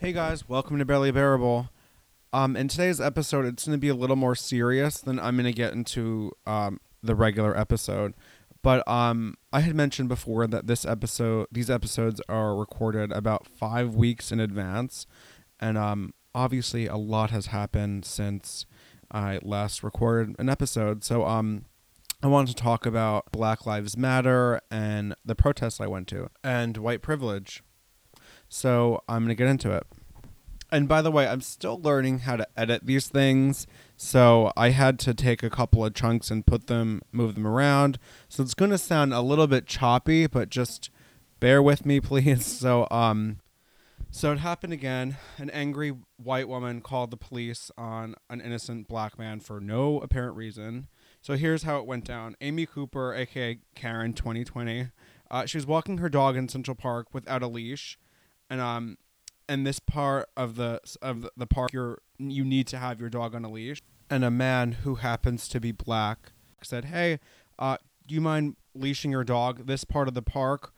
Hey guys, welcome to Barely Bearable. Um, in today's episode, it's going to be a little more serious than I'm going to get into um, the regular episode. But um, I had mentioned before that this episode, these episodes are recorded about five weeks in advance, and um, obviously a lot has happened since I last recorded an episode. So um, I wanted to talk about Black Lives Matter and the protests I went to, and white privilege. So I'm going to get into it. And by the way, I'm still learning how to edit these things. So I had to take a couple of chunks and put them, move them around. So it's going to sound a little bit choppy, but just bear with me, please. So, um, so it happened again. An angry white woman called the police on an innocent black man for no apparent reason. So here's how it went down. Amy Cooper, aka Karen, 2020. Uh, she was walking her dog in Central Park without a leash, and um, and this part of the of the park you're you need to have your dog on a leash. And a man who happens to be black said hey uh, do you mind leashing your dog? This part of the park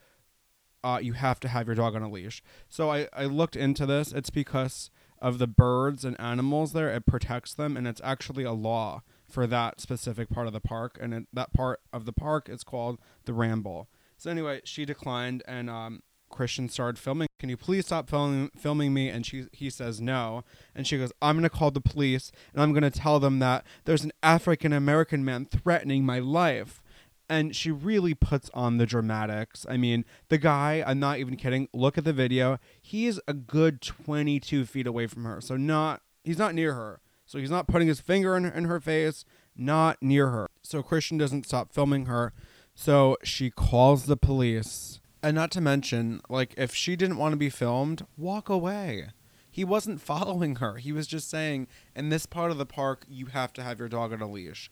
uh, you have to have your dog on a leash. So I, I looked into this. It's because of the birds and animals there. It protects them and it's actually a law for that specific part of the park. And it, that part of the park is called the ramble. So anyway she declined and um, Christian started filming. Can you please stop filming filming me? And she he says no. And she goes, I'm gonna call the police and I'm gonna tell them that there's an African American man threatening my life. And she really puts on the dramatics. I mean, the guy, I'm not even kidding, look at the video. He is a good 22 feet away from her. So not he's not near her. So he's not putting his finger in, in her face, not near her. So Christian doesn't stop filming her. So she calls the police and not to mention, like, if she didn't want to be filmed, walk away. He wasn't following her. He was just saying, in this part of the park, you have to have your dog on a leash.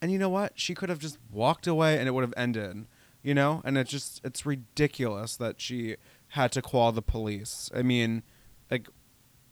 And you know what? She could have just walked away and it would have ended. You know? And it's just, it's ridiculous that she had to call the police. I mean, like,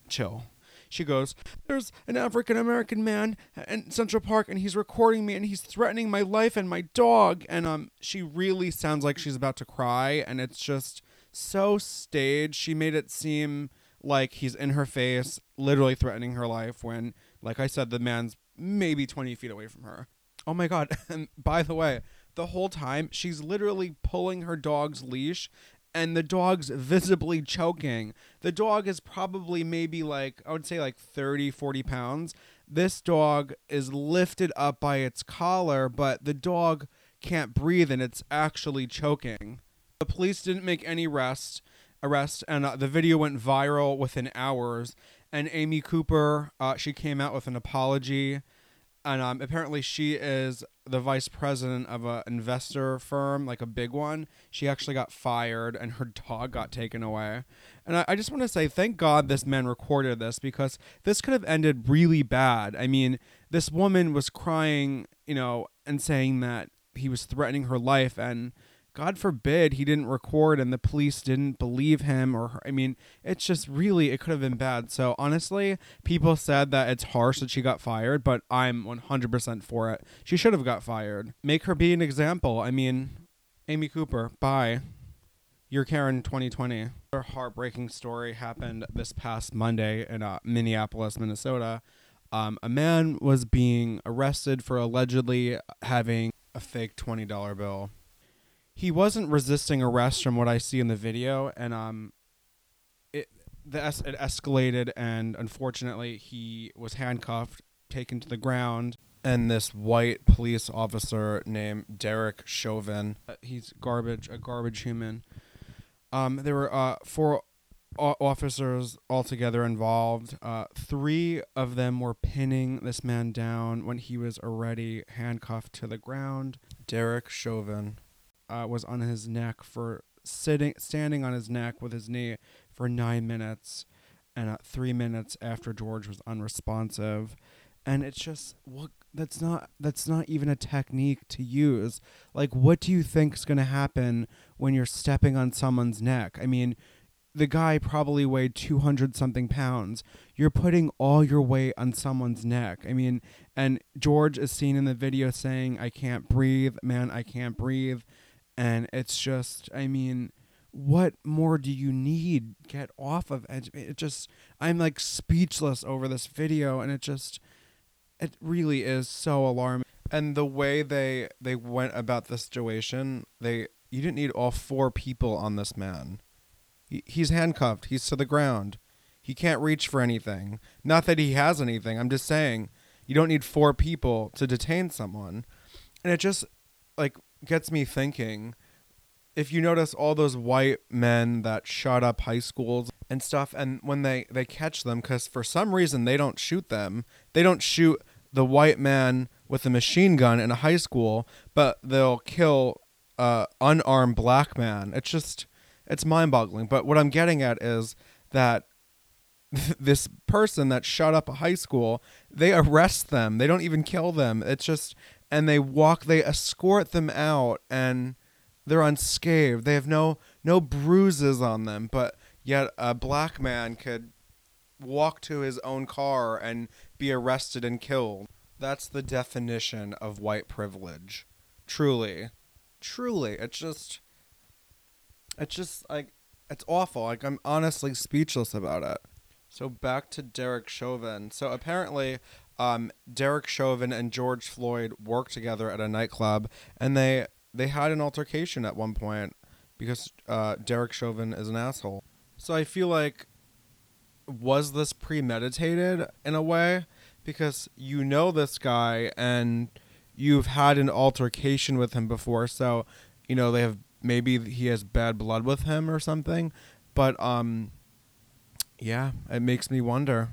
chill. She goes, There's an African American man in Central Park and he's recording me and he's threatening my life and my dog. And um, she really sounds like she's about to cry. And it's just so staged. She made it seem like he's in her face, literally threatening her life when, like I said, the man's maybe 20 feet away from her. Oh my God. And by the way, the whole time she's literally pulling her dog's leash and the dog's visibly choking. The dog is probably maybe like, I would say like 30, 40 pounds. This dog is lifted up by its collar, but the dog can't breathe and it's actually choking. The police didn't make any arrest, arrest and uh, the video went viral within hours. And Amy Cooper, uh, she came out with an apology and um, apparently she is the vice president of an investor firm, like a big one. She actually got fired, and her dog got taken away. And I, I just want to say, thank God this man recorded this because this could have ended really bad. I mean, this woman was crying, you know, and saying that he was threatening her life, and God forbid he didn't record and the police didn't believe him or her. I mean, it's just really it could have been bad. So honestly, people said that it's harsh that she got fired, but I'm 100% for it. She should have got fired. Make her be an example. I mean, Amy Cooper, bye. You're Karen 2020. A heartbreaking story happened this past Monday in uh, Minneapolis, Minnesota. Um, a man was being arrested for allegedly having a fake $20 bill he wasn't resisting arrest from what I see in the video, and um, it the es- it escalated, and unfortunately, he was handcuffed, taken to the ground, and this white police officer named Derek Chauvin, uh, he's garbage, a garbage human. Um, there were uh four officers altogether involved. Uh, three of them were pinning this man down when he was already handcuffed to the ground. Derek Chauvin uh, was on his neck for sitting, standing on his neck with his knee for nine minutes, and uh, three minutes after George was unresponsive, and it's just what that's not that's not even a technique to use. Like, what do you think is going to happen when you're stepping on someone's neck? I mean, the guy probably weighed 200 something pounds. You're putting all your weight on someone's neck. I mean, and George is seen in the video saying, I can't breathe, man, I can't breathe. And it's just, I mean, what more do you need? Get off of Edge. It just, I'm like speechless over this video, and it just, it really is so alarming. And the way they they went about the situation, they you didn't need all four people on this man. He, he's handcuffed. He's to the ground. He can't reach for anything. Not that he has anything. I'm just saying you don't need four people to detain someone. And it just like gets me thinking if you notice all those white men that shot up high schools and stuff and when they they catch them cuz for some reason they don't shoot them. They don't shoot the white man with a machine gun in a high school, but they'll kill a unarmed black man. It's just it's mind-boggling. But what I'm getting at is that this person that shot up a high school, they arrest them. They don't even kill them. It's just and they walk they escort them out and they're unscathed. They have no no bruises on them, but yet a black man could walk to his own car and be arrested and killed. That's the definition of white privilege. Truly. Truly. It's just it's just like it's awful. Like I'm honestly speechless about it. So back to Derek Chauvin. So apparently, um, Derek Chauvin and George Floyd worked together at a nightclub, and they they had an altercation at one point because uh, Derek Chauvin is an asshole. So I feel like was this premeditated in a way because you know this guy and you've had an altercation with him before, so you know they have maybe he has bad blood with him or something, but um yeah, it makes me wonder.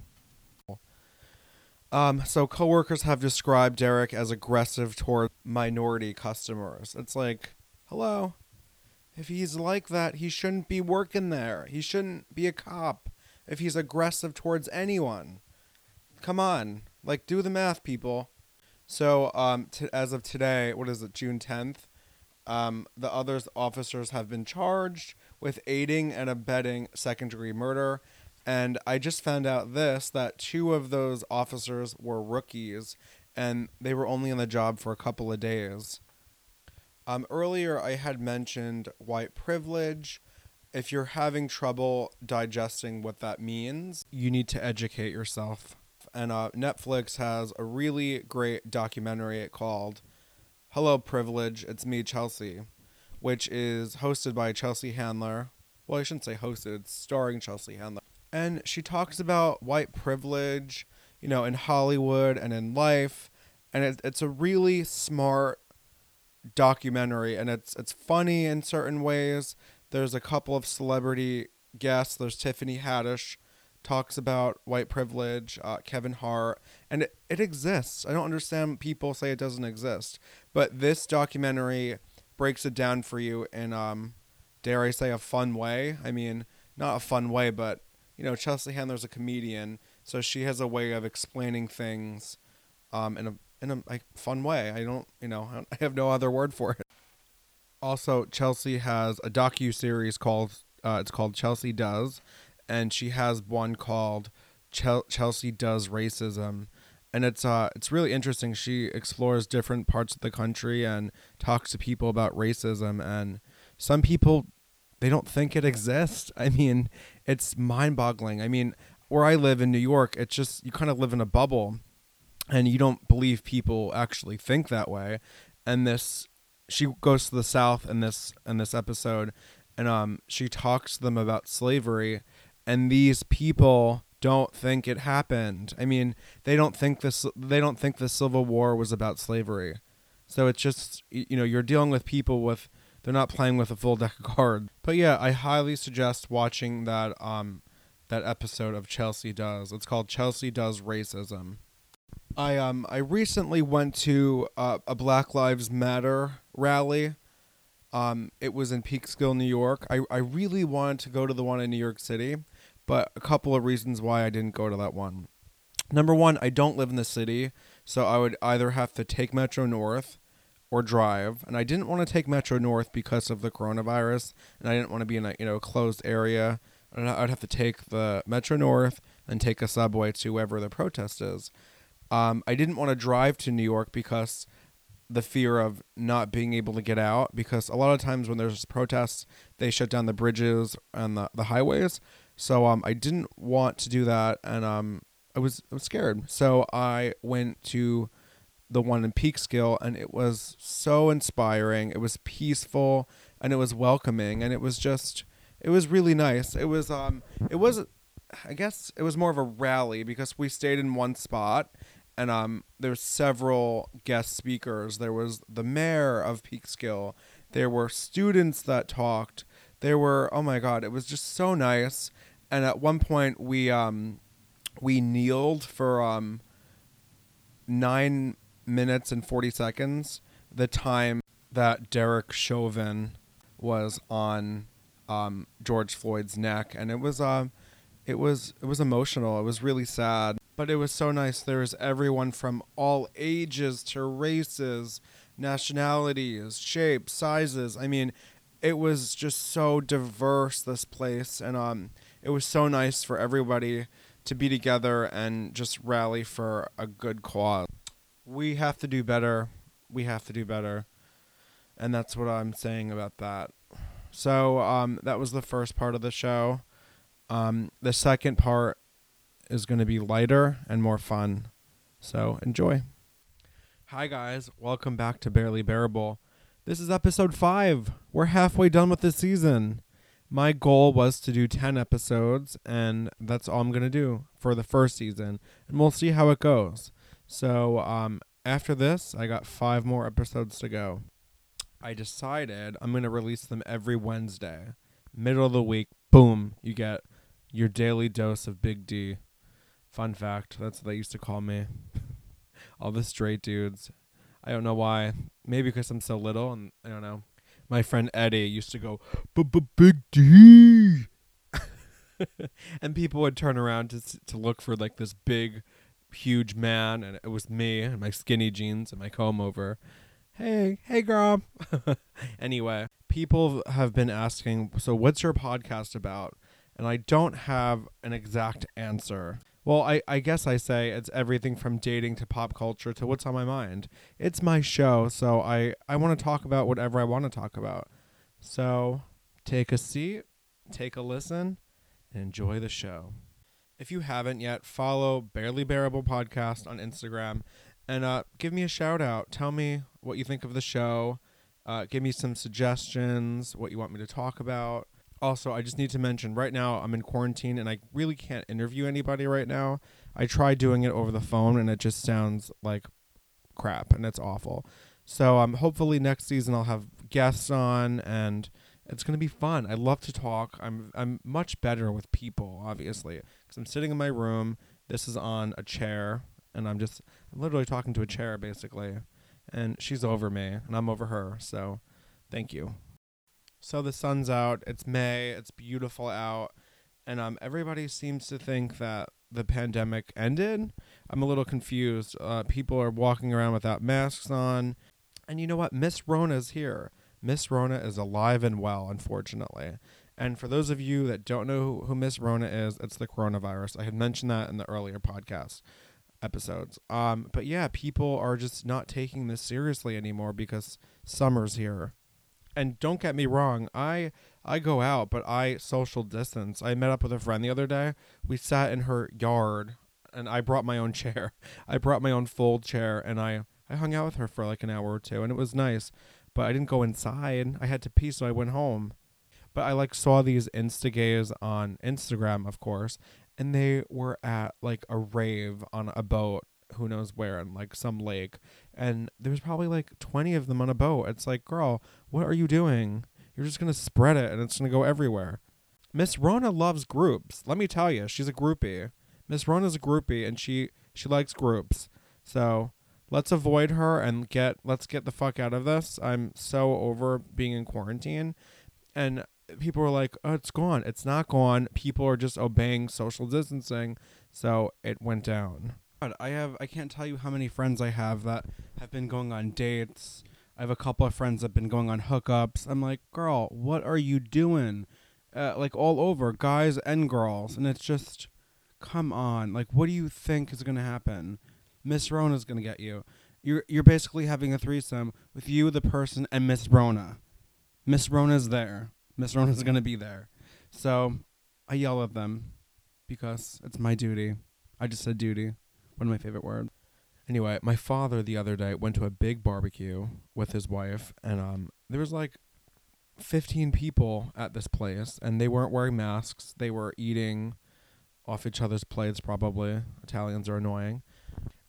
Um, so coworkers have described Derek as aggressive toward minority customers. It's like, hello. If he's like that, he shouldn't be working there. He shouldn't be a cop. If he's aggressive towards anyone, come on, like do the math, people. So, um, t- as of today, what is it, June tenth? Um, the other officers have been charged with aiding and abetting second degree murder and I just found out this that two of those officers were rookies and they were only on the job for a couple of days. Um, earlier, I had mentioned white privilege. If you're having trouble digesting what that means, you need to educate yourself. And uh, Netflix has a really great documentary called Hello Privilege, It's Me, Chelsea, which is hosted by Chelsea Handler. Well, I shouldn't say hosted, starring Chelsea Handler and she talks about white privilege, you know, in Hollywood and in life, and it, it's a really smart documentary, and it's it's funny in certain ways. There's a couple of celebrity guests. There's Tiffany Haddish talks about white privilege, uh, Kevin Hart, and it, it exists. I don't understand people say it doesn't exist, but this documentary breaks it down for you in um, dare I say a fun way. I mean, not a fun way, but you know, Chelsea Handler's a comedian, so she has a way of explaining things um, in a in a like, fun way. I don't, you know, I have no other word for it. Also, Chelsea has a docu series called uh, it's called Chelsea Does, and she has one called Chel- Chelsea Does Racism, and it's uh it's really interesting. She explores different parts of the country and talks to people about racism, and some people they don't think it exists. I mean, it's mind-boggling. I mean, where I live in New York, it's just you kind of live in a bubble and you don't believe people actually think that way. And this she goes to the south in this in this episode and um she talks to them about slavery and these people don't think it happened. I mean, they don't think this they don't think the Civil War was about slavery. So it's just you know, you're dealing with people with they're not playing with a full deck of cards. But yeah, I highly suggest watching that um that episode of Chelsea Does. It's called Chelsea Does Racism. I um I recently went to uh, a Black Lives Matter rally. Um, it was in Peekskill, New York. I I really wanted to go to the one in New York City, but a couple of reasons why I didn't go to that one. Number one, I don't live in the city, so I would either have to take Metro North or drive. And I didn't want to take Metro North because of the coronavirus, and I didn't want to be in a you know closed area. And I'd have to take the Metro North and take a subway to wherever the protest is. Um, I didn't want to drive to New York because the fear of not being able to get out because a lot of times when there's protests, they shut down the bridges and the, the highways. So um, I didn't want to do that, and um, I was I was scared. So I went to the one in Peekskill, and it was so inspiring. It was peaceful and it was welcoming, and it was just it was really nice. It was um it was I guess it was more of a rally because we stayed in one spot and um there's several guest speakers. There was the mayor of Peekskill. There were students that talked. There were oh my god, it was just so nice. And at one point we um we kneeled for um 9 minutes and 40 seconds, the time that Derek Chauvin was on um, George Floyd's neck and it was um it was it was emotional. It was really sad but it was so nice. There was everyone from all ages to races, nationalities, shapes, sizes. I mean, it was just so diverse this place, and um, it was so nice for everybody to be together and just rally for a good cause. We have to do better. We have to do better, and that's what I'm saying about that. So um, that was the first part of the show. Um, the second part is going to be lighter and more fun. So enjoy. Hi, guys. Welcome back to Barely Bearable. This is episode five. We're halfway done with the season. My goal was to do 10 episodes, and that's all I'm going to do for the first season. And we'll see how it goes. So, um, after this, I got five more episodes to go. I decided I'm going to release them every Wednesday. Middle of the week, boom, you get your daily dose of Big D. Fun fact, that's what they used to call me. All the straight dudes. I don't know why. Maybe because I'm so little and I don't know. My friend Eddie used to go, "Big D." and people would turn around to to look for like this big huge man and it was me and my skinny jeans and my comb over. Hey, hey girl. anyway, people have been asking, "So what's your podcast about?" And I don't have an exact answer. Well, I, I guess I say it's everything from dating to pop culture to what's on my mind. It's my show, so I, I want to talk about whatever I want to talk about. So take a seat, take a listen, and enjoy the show. If you haven't yet, follow Barely Bearable Podcast on Instagram and uh, give me a shout out. Tell me what you think of the show. Uh, give me some suggestions, what you want me to talk about also, I just need to mention right now I'm in quarantine and I really can't interview anybody right now. I tried doing it over the phone and it just sounds like crap and it's awful. So um, hopefully next season I'll have guests on and it's gonna be fun. I love to talk. I'm I'm much better with people, obviously, because I'm sitting in my room. This is on a chair, and I'm just I'm literally talking to a chair basically, and she's over me and I'm over her. So, thank you. So the sun's out. It's May. It's beautiful out, and um, everybody seems to think that the pandemic ended. I'm a little confused. Uh, people are walking around without masks on, and you know what? Miss Rona's here. Miss Rona is alive and well, unfortunately. And for those of you that don't know who Miss Rona is, it's the coronavirus. I had mentioned that in the earlier podcast episodes. Um, but yeah, people are just not taking this seriously anymore because summer's here and don't get me wrong, I I go out, but I social distance. I met up with a friend the other day. We sat in her yard, and I brought my own chair. I brought my own fold chair, and I I hung out with her for like an hour or two, and it was nice. But I didn't go inside. I had to pee, so I went home. But I like saw these insta on Instagram, of course, and they were at like a rave on a boat who knows where in like some lake and there was probably like 20 of them on a boat. It's like girl what are you doing? You're just to spread it and it's to go everywhere. Miss rona loves groups. Let me tell you she's a groupie. Miss rona's a groupie and she she likes groups. So let's avoid her and get let's get the fuck out of this. I'm so over being in quarantine. And people were like oh it's gone it's not gone people are just obeying social distancing so it went down God, I have I can't tell you how many friends I have that have been going on dates. I have a couple of friends that have been going on hookups. I'm like, girl, what are you doing? Uh, like all over, guys and girls, and it's just, come on. Like, what do you think is gonna happen? Miss Rona's gonna get you, You're you're basically having a threesome with you, the person, and Miss Rona. Miss Rona's there. Miss Rona's gonna be there. So I yell at them because it's my duty. I just said duty. One of my favorite words. Anyway, my father the other day went to a big barbecue with his wife, and um, there was like 15 people at this place, and they weren't wearing masks. They were eating off each other's plates, probably. Italians are annoying.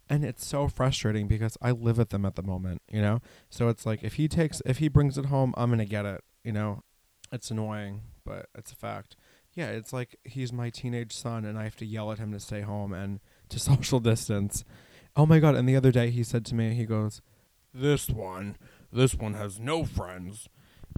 And it's so frustrating because I live with them at the moment, you know? So it's like if he takes, if he brings it home, I'm going to get it, you know? It's annoying, but it's a fact. Yeah, it's like he's my teenage son, and I have to yell at him to stay home and to social distance. Oh my God. And the other day he said to me, he goes, This one, this one has no friends.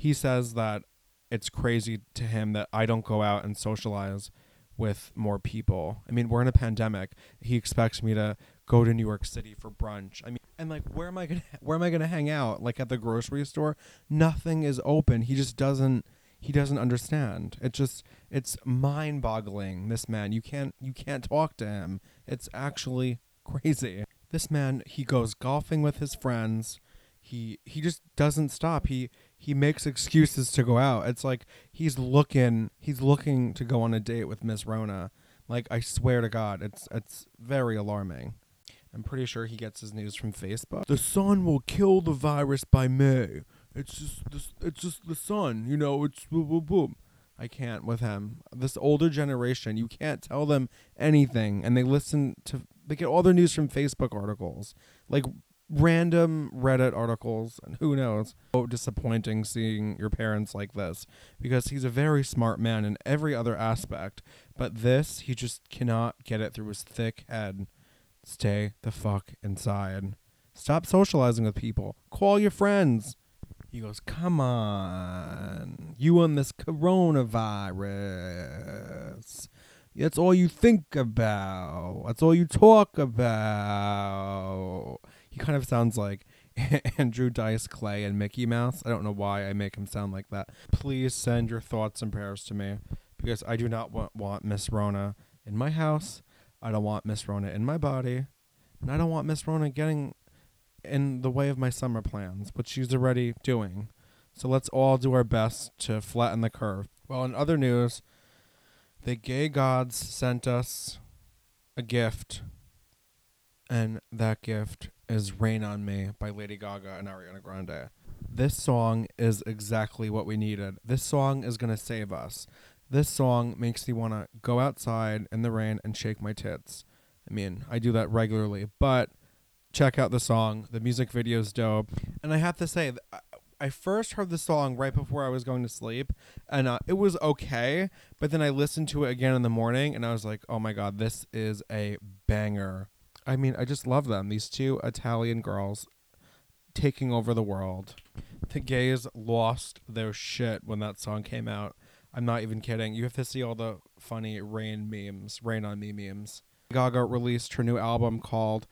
He says that it's crazy to him that I don't go out and socialize with more people. I mean, we're in a pandemic. He expects me to go to New York City for brunch. I mean, and like where am I going to where am I going to hang out? Like at the grocery store? Nothing is open. He just doesn't he doesn't understand. It just it's mind-boggling. This man, you can't you can't talk to him. It's actually crazy. This man, he goes golfing with his friends. He he just doesn't stop. He he makes excuses to go out. It's like he's looking he's looking to go on a date with Miss Rona. Like I swear to God, it's it's very alarming. I'm pretty sure he gets his news from Facebook. The sun will kill the virus by May. It's just this, it's just the sun, you know. It's boom boom boom. I can't with him. This older generation, you can't tell them anything, and they listen to they get all their news from Facebook articles, like random Reddit articles, and who knows. So disappointing seeing your parents like this because he's a very smart man in every other aspect, but this he just cannot get it through his thick head. Stay the fuck inside. Stop socializing with people. Call your friends. He goes, Come on. You and this coronavirus. That's all you think about. That's all you talk about. He kind of sounds like Andrew Dice Clay and Mickey Mouse. I don't know why I make him sound like that. Please send your thoughts and prayers to me because I do not want, want Miss Rona in my house. I don't want Miss Rona in my body. And I don't want Miss Rona getting in the way of my summer plans, which she's already doing. So let's all do our best to flatten the curve. Well, in other news, the gay gods sent us a gift, and that gift is Rain on Me by Lady Gaga and Ariana Grande. This song is exactly what we needed. This song is going to save us. This song makes me want to go outside in the rain and shake my tits. I mean, I do that regularly, but check out the song. The music video is dope. And I have to say, I first heard the song right before I was going to sleep, and uh, it was okay. But then I listened to it again in the morning, and I was like, "Oh my god, this is a banger!" I mean, I just love them. These two Italian girls taking over the world. The gays lost their shit when that song came out. I'm not even kidding. You have to see all the funny rain memes, rain on me memes. Gaga released her new album called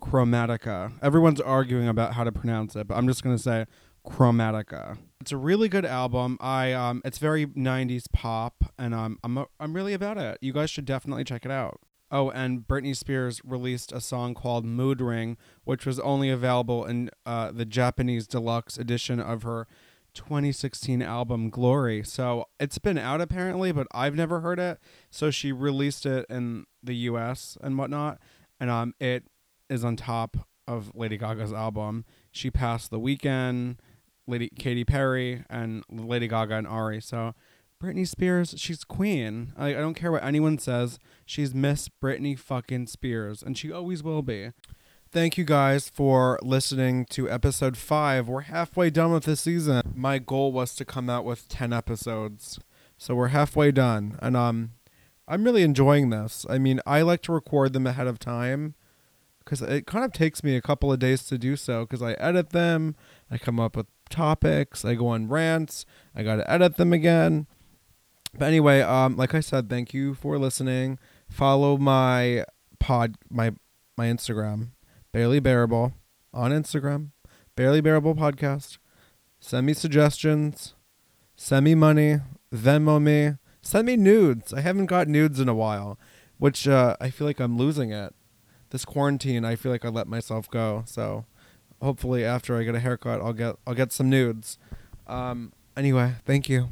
Chromatica. Everyone's arguing about how to pronounce it, but I'm just gonna say Chromatica. It's a really good album. I um, it's very '90s pop, and um, I'm I'm really about it. You guys should definitely check it out. Oh, and Britney Spears released a song called Mood Ring, which was only available in uh, the Japanese deluxe edition of her 2016 album Glory. So it's been out apparently, but I've never heard it. So she released it in the US and whatnot. And um, it is on top of Lady Gaga's album. She passed the Weeknd, Lady Katy Perry, and Lady Gaga and Ari. So Britney Spears, she's queen. I, I don't care what anyone says. She's Miss Britney fucking Spears, and she always will be. Thank you guys for listening to episode five. We're halfway done with this season. My goal was to come out with ten episodes, so we're halfway done, and um, I'm really enjoying this. I mean, I like to record them ahead of time because it kind of takes me a couple of days to do so because I edit them, I come up with topics, I go on rants, I got to edit them again. But anyway, um, like I said, thank you for listening. Follow my pod, my my Instagram, barely bearable, on Instagram, barely bearable podcast. Send me suggestions, send me money, Venmo me, send me nudes. I haven't got nudes in a while, which uh, I feel like I'm losing it this quarantine, I feel like I let myself go. So hopefully, after I get a haircut, I'll get I'll get some nudes. Um, anyway, thank you.